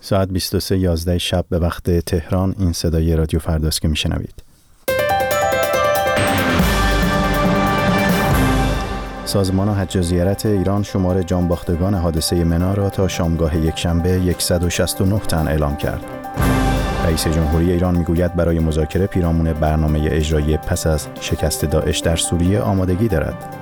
ساعت 23 11 شب به وقت تهران این صدای رادیو فرداست که میشنوید. سازمان حج زیارت ایران شمار جانباختگان حادثه منا را تا شامگاه یکشنبه 169 تن اعلام کرد. رئیس جمهوری ایران می‌گوید برای مذاکره پیرامون برنامه اجرایی پس از شکست داعش در سوریه آمادگی دارد.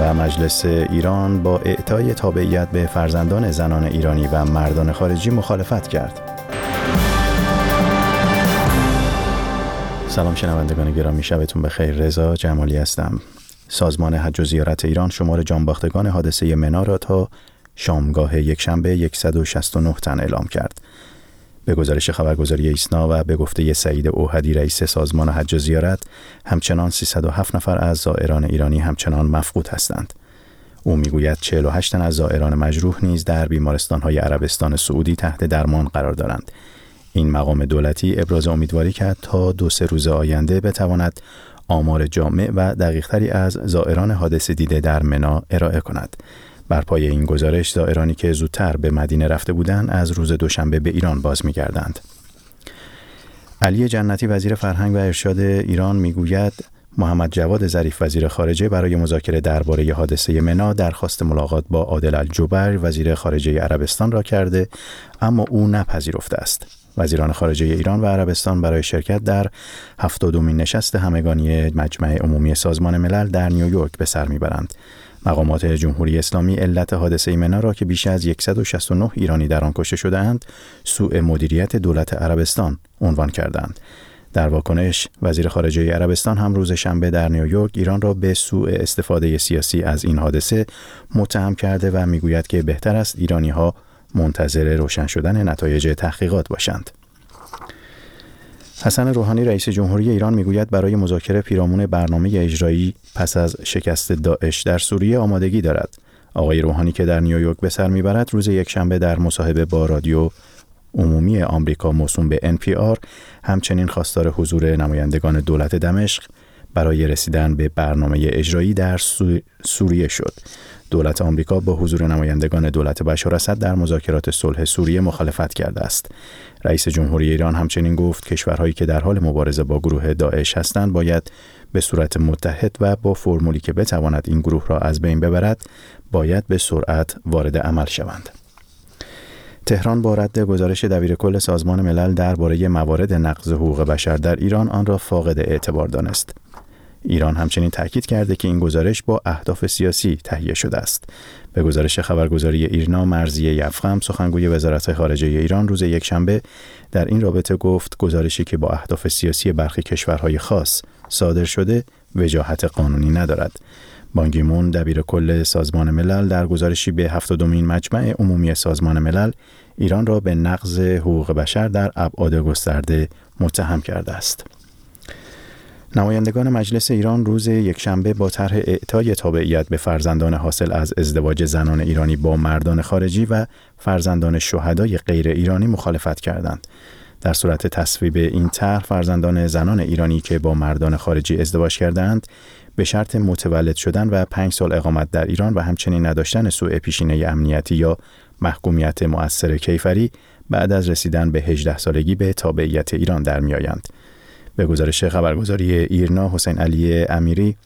و مجلس ایران با اعطای تابعیت به فرزندان زنان ایرانی و مردان خارجی مخالفت کرد. سلام شنوندگان گرامی شبتون بخیر رضا جمالی هستم. سازمان حج و زیارت ایران شمار جانباختگان حادثه منا را تا شامگاه یکشنبه 169 تن اعلام کرد. به گزارش خبرگزاری ایسنا و به گفته سعید اوهدی رئیس سازمان حج و زیارت همچنان 307 نفر از زائران ایرانی همچنان مفقود هستند. او می‌گوید 48 تن از زائران مجروح نیز در بیمارستانهای عربستان سعودی تحت درمان قرار دارند. این مقام دولتی ابراز امیدواری کرد تا دو سه روز آینده بتواند آمار جامع و دقیقتری از زائران حادثه دیده در منا ارائه کند. بر پای این گزارش زائرانی که زودتر به مدینه رفته بودند از روز دوشنبه به ایران باز می‌گردند. علی جنتی وزیر فرهنگ و ارشاد ایران می‌گوید محمد جواد ظریف وزیر خارجه برای مذاکره درباره حادثه منا درخواست ملاقات با عادل الجبر وزیر خارجه عربستان را کرده اما او نپذیرفته است. وزیران خارجه ایران و عربستان برای شرکت در هفتادمین نشست همگانی مجمع عمومی سازمان ملل در نیویورک به سر می‌برند. مقامات جمهوری اسلامی علت حادثه ایمنا را که بیش از 169 ایرانی در آن کشته شدهاند سوء مدیریت دولت عربستان عنوان کردند. در واکنش وزیر خارجه عربستان هم روز شنبه در نیویورک ایران را به سوء استفاده سیاسی از این حادثه متهم کرده و می‌گوید که بهتر است ایرانی ها منتظر روشن شدن نتایج تحقیقات باشند. حسن روحانی رئیس جمهوری ایران می‌گوید برای مذاکره پیرامون برنامه اجرایی پس از شکست داعش در سوریه آمادگی دارد. آقای روحانی که در نیویورک به سر می‌برد روز یکشنبه در مصاحبه با رادیو عمومی آمریکا موسوم به NPR همچنین خواستار حضور نمایندگان دولت دمشق برای رسیدن به برنامه اجرایی در سوریه شد. دولت آمریکا با حضور نمایندگان دولت بشار اسد در مذاکرات صلح سوریه مخالفت کرده است. رئیس جمهوری ایران همچنین گفت کشورهایی که در حال مبارزه با گروه داعش هستند باید به صورت متحد و با فرمولی که بتواند این گروه را از بین ببرد باید به سرعت وارد عمل شوند. تهران با رد گزارش دبیر کل سازمان ملل درباره موارد نقض حقوق بشر در ایران آن را فاقد اعتبار دانست. ایران همچنین تاکید کرده که این گزارش با اهداف سیاسی تهیه شده است. به گزارش خبرگزاری ایرنا مرزیه یفخم سخنگوی وزارت خارجه ایران روز یکشنبه در این رابطه گفت گزارشی که با اهداف سیاسی برخی کشورهای خاص صادر شده وجاهت قانونی ندارد. بانگیمون دبیر کل سازمان ملل در گزارشی به هفتادمین مجمع عمومی سازمان ملل ایران را به نقض حقوق بشر در ابعاد گسترده متهم کرده است. نمایندگان مجلس ایران روز یکشنبه با طرح اعطای تابعیت به فرزندان حاصل از ازدواج زنان ایرانی با مردان خارجی و فرزندان شهدای غیر ایرانی مخالفت کردند. در صورت تصویب این طرح فرزندان زنان ایرانی که با مردان خارجی ازدواج کردند به شرط متولد شدن و پنج سال اقامت در ایران و همچنین نداشتن سوء پیشینه امنیتی یا محکومیت مؤثر کیفری بعد از رسیدن به 18 سالگی به تابعیت ایران در میآیند. به گزارش خبرگزاری ایرنا حسین علی امیری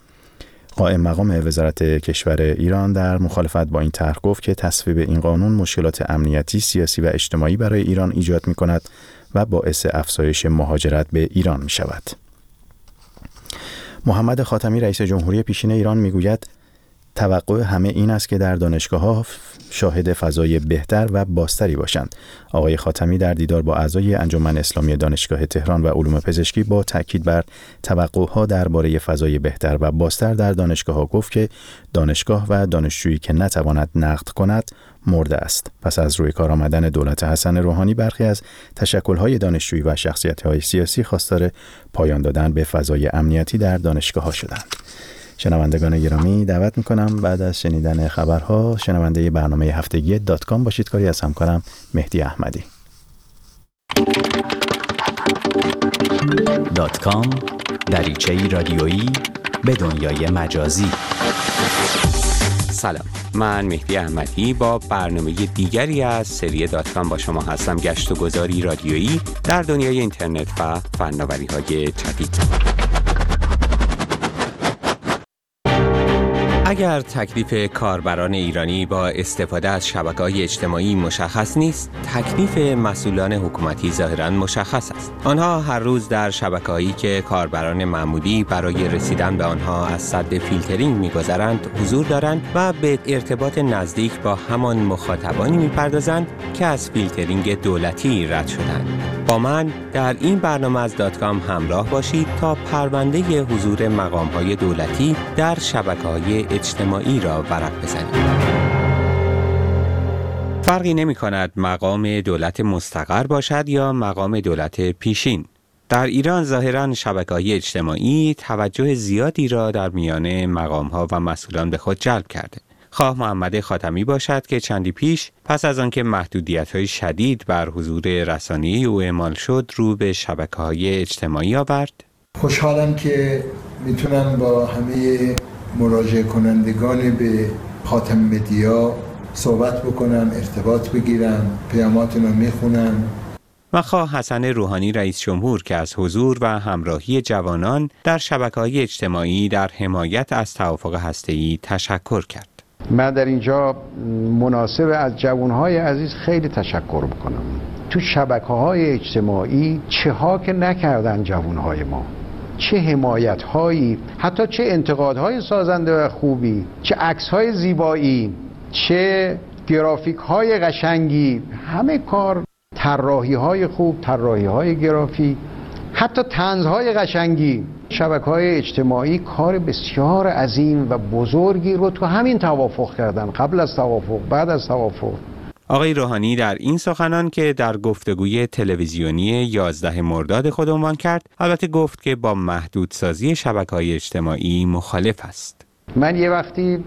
قائم مقام وزارت کشور ایران در مخالفت با این طرح گفت که تصویب این قانون مشکلات امنیتی، سیاسی و اجتماعی برای ایران ایجاد می کند و باعث افزایش مهاجرت به ایران می شود. محمد خاتمی رئیس جمهوری پیشین ایران می‌گوید توقع همه این است که در دانشگاه ها شاهد فضای بهتر و باستری باشند. آقای خاتمی در دیدار با اعضای انجمن اسلامی دانشگاه تهران و علوم پزشکی با تاکید بر توقعها درباره فضای بهتر و باستر در دانشگاه ها گفت که دانشگاه و دانشجویی که نتواند نقد کند مرده است. پس از روی کار آمدن دولت حسن روحانی برخی از تشکل‌های دانشجویی و شخصیت‌های سیاسی خواستار پایان دادن به فضای امنیتی در دانشگاه ها شدند. شنوندگان گرامی دعوت می‌کنم بعد از شنیدن خبرها شنونده برنامه هفتگی دات کام باشید. کاری از همکارم مهدی احمدی. دات کام دریچه رادیویی به دنیای مجازی. سلام. من مهدی احمدی با برنامه دیگری از سری دات کام با شما هستم. گشت و گذاری رادیویی در دنیای اینترنت و فناوری های جدید. اگر تکلیف کاربران ایرانی با استفاده از شبکه های اجتماعی مشخص نیست، تکلیف مسئولان حکومتی ظاهرا مشخص است. آنها هر روز در شبکه هایی که کاربران معمولی برای رسیدن به آنها از سد فیلترینگ میگذرند حضور دارند و به ارتباط نزدیک با همان مخاطبانی می‌پردازند که از فیلترینگ دولتی رد شدند. با من در این برنامه از دات کام همراه باشید تا پرونده حضور مقام های دولتی در شبکه های اجتماعی را ورق بزنیم. فرقی نمی کند مقام دولت مستقر باشد یا مقام دولت پیشین. در ایران ظاهرا شبکه های اجتماعی توجه زیادی را در میان مقام ها و مسئولان به خود جلب کرده. خواه محمد خاتمی باشد که چندی پیش پس از آنکه محدودیت های شدید بر حضور رسانی او اعمال شد رو به شبکه های اجتماعی آورد خوشحالم که می‌تونم با همه مراجعه کنندگان به خاتم مدیا صحبت بکنم ارتباط بگیرم پیاماتون رو می‌خونم و خواه حسن روحانی رئیس جمهور که از حضور و همراهی جوانان در شبکه های اجتماعی در حمایت از توافق هسته‌ای تشکر کرد. من در اینجا مناسب از جوانهای عزیز خیلی تشکر می‌کنم. تو شبکه های اجتماعی چه ها که نکردن جوانهای ما؟ چه حمایت هایی حتی چه انتقادهای سازنده و خوبی؟ چه عکس های زیبایی؟ چه گرافیک های قشنگی؟ همه کار طراحی های خوب طراحی های گرافیک. حتی تنزهای قشنگی. شبکه های اجتماعی کار بسیار عظیم و بزرگی رو تو همین توافق کردن. قبل از توافق بعد از توافق. آقای روحانی در این سخنان که در گفتگوی تلویزیونی 11 مرداد خود عنوان کرد البته گفت که با محدودسازی شبکه های اجتماعی مخالف است. من یه وقتی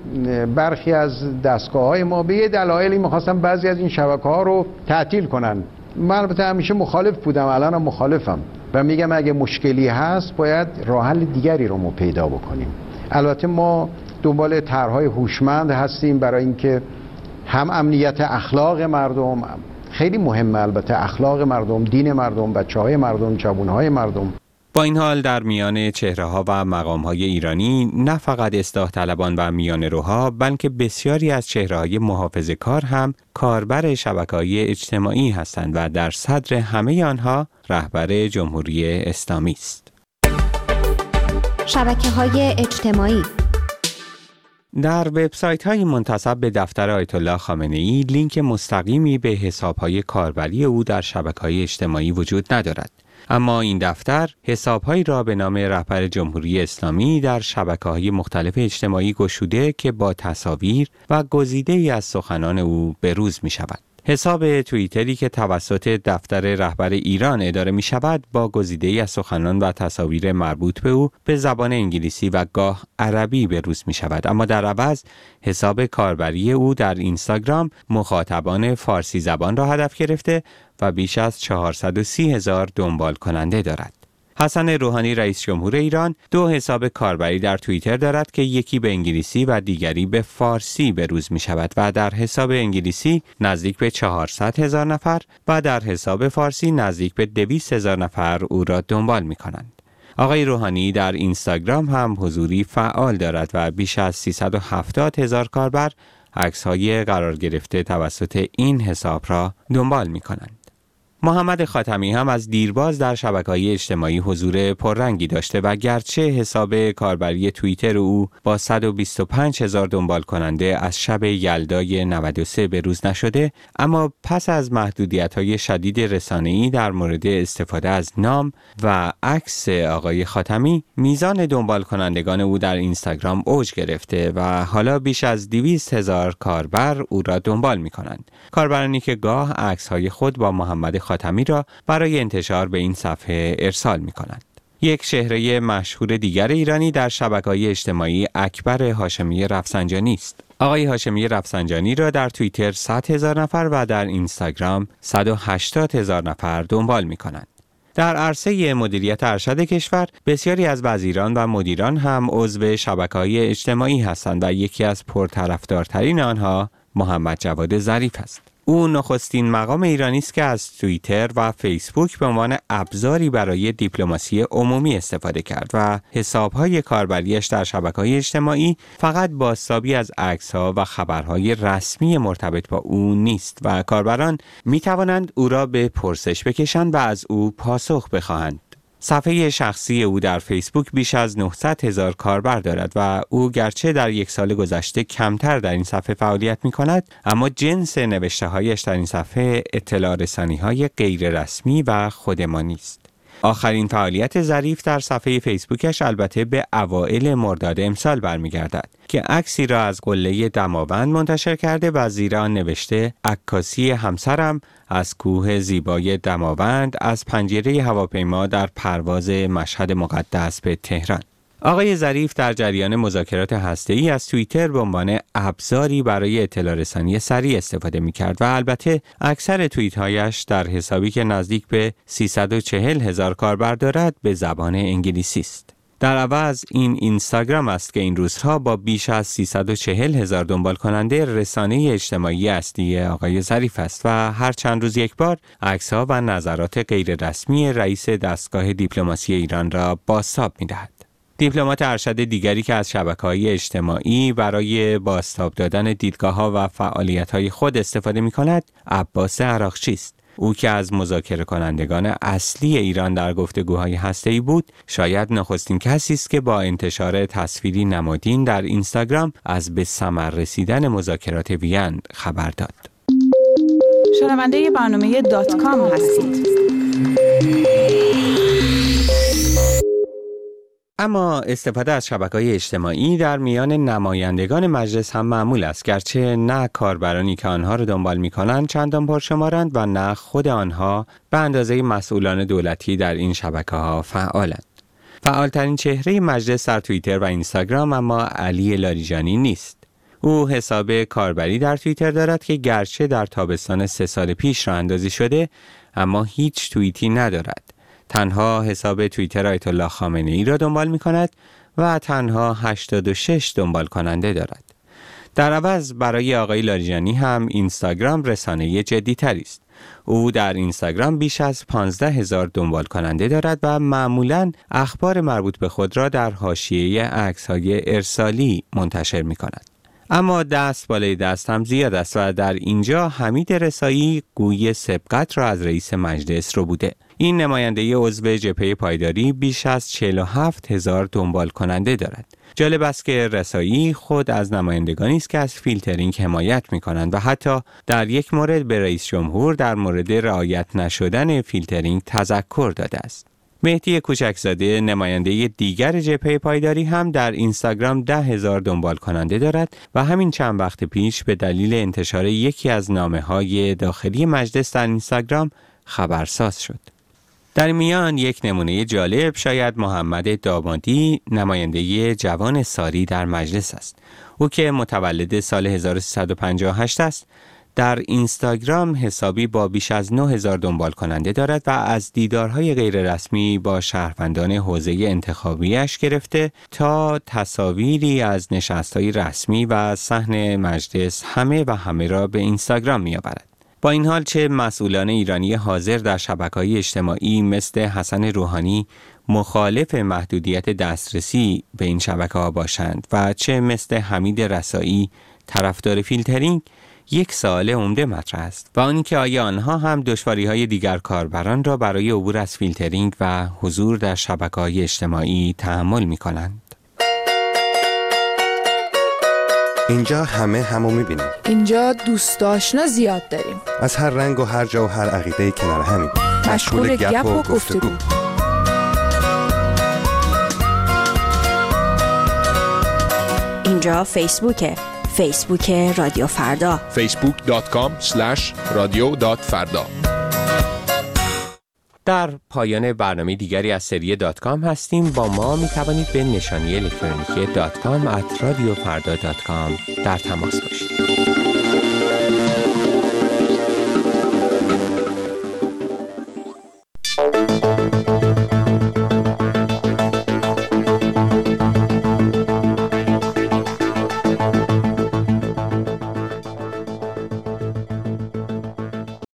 برخی از دستگاه های ما به یه دلایلی می‌خواستم بعضی از این شبکه ها رو تعطیل کنن. من البته همیشه مخالف بودم الان مخالفم. و میگم اگه مشکلی هست باید راه حل دیگری رو ما پیدا بکنیم. البته ما دنبال طرحهای هوشمند هستیم برای اینکه هم امنیت اخلاق مردم خیلی مهمه البته اخلاق مردم دین مردم بچه های مردم جوان های مردم. با این حال در میان چهره ها و مقام های ایرانی نه فقط اصلاح طلبان و میان روها بلکه بسیاری از چهره های محافظ کار هم کاربر شبکه های اجتماعی هستند و در صدر همه آنها رهبر جمهوری اسلامی است. شبکه های اجتماعی در وبسایت های منتصب به دفتر آیت الله خامنه ای لینک مستقیمی به حساب های کاربری او در شبکه های اجتماعی وجود ندارد. اما این دفتر حسابهایی را به نام رهبر جمهوری اسلامی در شبکه های مختلف اجتماعی گشوده که با تصاویر و گزیده ای از سخنان او بروز می شود. حساب توییتری که توسط دفتر رهبر ایران اداره می شود با گزیده ای از سخنان و تصاویر مربوط به او به زبان انگلیسی و گاه عربی به روز می شود اما در عوض حساب کاربری او در اینستاگرام مخاطبان فارسی زبان را هدف گرفته و بیش از 430 هزار دنبال کننده دارد. حسن روحانی رئیس جمهور ایران دو حساب کاربری در توییتر دارد که یکی به انگلیسی و دیگری به فارسی به روز می شود و در حساب انگلیسی نزدیک به 400 هزار نفر و در حساب فارسی نزدیک به 200 هزار نفر او را دنبال می کنند. آقای روحانی در اینستاگرام هم حضوری فعال دارد و بیش از 370 هزار کاربر عکس های قرار گرفته توسط این حساب را دنبال می کنند. محمد خاتمی هم از دیرباز در های اجتماعی حضور پررنگی داشته و گرچه حساب کاربری توییتر او با 125 هزار دنبال کننده از شب یلدای 93 به روز نشده اما پس از محدودیت های شدید رسانه‌ای در مورد استفاده از نام و عکس آقای خاتمی میزان دنبال کنندگان او در اینستاگرام اوج گرفته و حالا بیش از 200 هزار کاربر او را دنبال می کنند کاربرانی که گاه عکس های خود با محمد خاتمی را برای انتشار به این صفحه ارسال می کنند. یک شهره مشهور دیگر ایرانی در شبکه های اجتماعی اکبر هاشمی رفسنجانی است. آقای هاشمی رفسنجانی را در توییتر 100 هزار نفر و در اینستاگرام 180 هزار نفر دنبال می کنند. در عرصه مدیریت ارشد کشور بسیاری از وزیران و مدیران هم عضو شبکه های اجتماعی هستند و یکی از پرطرفدارترین آنها محمد جواد ظریف است. او نخستین مقام ایرانی است که از توییتر و فیسبوک به عنوان ابزاری برای دیپلماسی عمومی استفاده کرد و حسابهای کاربریش در شبکه‌های اجتماعی فقط بازتابی از عکس‌ها و خبرهای رسمی مرتبط با او نیست و کاربران می توانند او را به پرسش بکشند و از او پاسخ بخواهند. صفحه شخصی او در فیسبوک بیش از 900 هزار کاربر دارد و او گرچه در یک سال گذشته کمتر در این صفحه فعالیت می کند اما جنس نوشته هایش در این صفحه اطلاع رسانی های غیر رسمی و خودمانی است. آخرین فعالیت ظریف در صفحه فیسبوکش البته به اوائل مرداد امسال برمیگردد که عکسی را از قله دماوند منتشر کرده و زیر آن نوشته عکاسی همسرم از کوه زیبای دماوند از پنجره هواپیما در پرواز مشهد مقدس به تهران. آقای ظریف در جریان مذاکرات هسته‌ای از توییتر به عنوان ابزاری برای اطلاع رسانی سریع استفاده می کرد و البته اکثر توییت هایش در حسابی که نزدیک به 340 هزار کاربر دارد به زبان انگلیسی است. در عوض این اینستاگرام است که این روزها با بیش از 340 هزار دنبال کننده رسانه اجتماعی اصلی آقای ظریف است و هر چند روز یک بار عکس ها و نظرات غیررسمی رئیس دستگاه دیپلماسی ایران را بازتاب می دهد. دیپلمات ارشد دیگری که از شبکه های اجتماعی برای باستاب دادن دیدگاه ها و فعالیت های خود استفاده می کند عباس عراقچی است. او که از مذاکره کنندگان اصلی ایران در گفتگوهای هسته‌ای بود شاید نخستین کسی است که با انتشار تصویری نمادین در اینستاگرام از به ثمر رسیدن مذاکرات وین خبر داد شنونده برنامه دات کام هستید اما استفاده از شبکه های اجتماعی در میان نمایندگان مجلس هم معمول است گرچه نه کاربرانی که آنها را دنبال می کنند چندان پرشمارند و نه خود آنها به اندازه مسئولان دولتی در این شبکه ها فعالند. فعالترین چهره مجلس در توییتر و اینستاگرام اما علی لاریجانی نیست. او حساب کاربری در توییتر دارد که گرچه در تابستان سه سال پیش را اندازی شده اما هیچ توییتی ندارد. تنها حساب توییتر آیت الله خامنه ای را دنبال می کند و تنها 86 دنبال کننده دارد. در عوض برای آقای لاریجانی هم اینستاگرام رسانه جدی تری است. او در اینستاگرام بیش از 15 هزار دنبال کننده دارد و معمولا اخبار مربوط به خود را در حاشیه عکس های ارسالی منتشر می کند. اما دست بالای دست هم زیاد است و در اینجا حمید رسایی گوی سبقت را از رئیس مجلس ربوده. این نماینده عضو جبهه پایداری بیش از 47 هزار دنبال کننده دارد. جالب است که رسایی خود از نمایندگانی است که از فیلترینگ حمایت می کنند و حتی در یک مورد به رئیس جمهور در مورد رعایت نشدن فیلترینگ تذکر داده است. مهدی کوچکزاده نماینده دیگر جبهه پایداری هم در اینستاگرام ده هزار دنبال کننده دارد و همین چند وقت پیش به دلیل انتشار یکی از نامه های داخلی مجلس در اینستاگرام خبرساز شد. در میان یک نمونه جالب شاید محمد دامادی نماینده جوان ساری در مجلس است. او که متولد سال 1358 است در اینستاگرام حسابی با بیش از 9000 دنبال کننده دارد و از دیدارهای غیررسمی با شهروندان حوزه انتخابیش گرفته تا تصاویری از نشستهای رسمی و صحن مجلس همه و همه را به اینستاگرام می آورد. با این حال چه مسئولان ایرانی حاضر در شبکه اجتماعی مثل حسن روحانی مخالف محدودیت دسترسی به این شبکه ها باشند و چه مثل حمید رسایی طرفدار فیلترینگ یک سوال عمده مطرح است و آن که آیا آنها هم دشواری های دیگر کاربران را برای عبور از فیلترینگ و حضور در شبکه های اجتماعی تحمل می کنند. اینجا همه همو می‌بینیم. اینجا دوست آشنا زیاد داریم. از هر رنگ و هر جا و هر عقیده کنار همیم. مشغول گپ و گفتگو. اینجا فیسبوکه. فیسبوک رادیو فردا. facebook.com رادیو فردا. در پایان برنامه دیگری از سری دات کام هستیم. با ما می توانید به نشانی الکترونیکی دات کام در تماس باشید.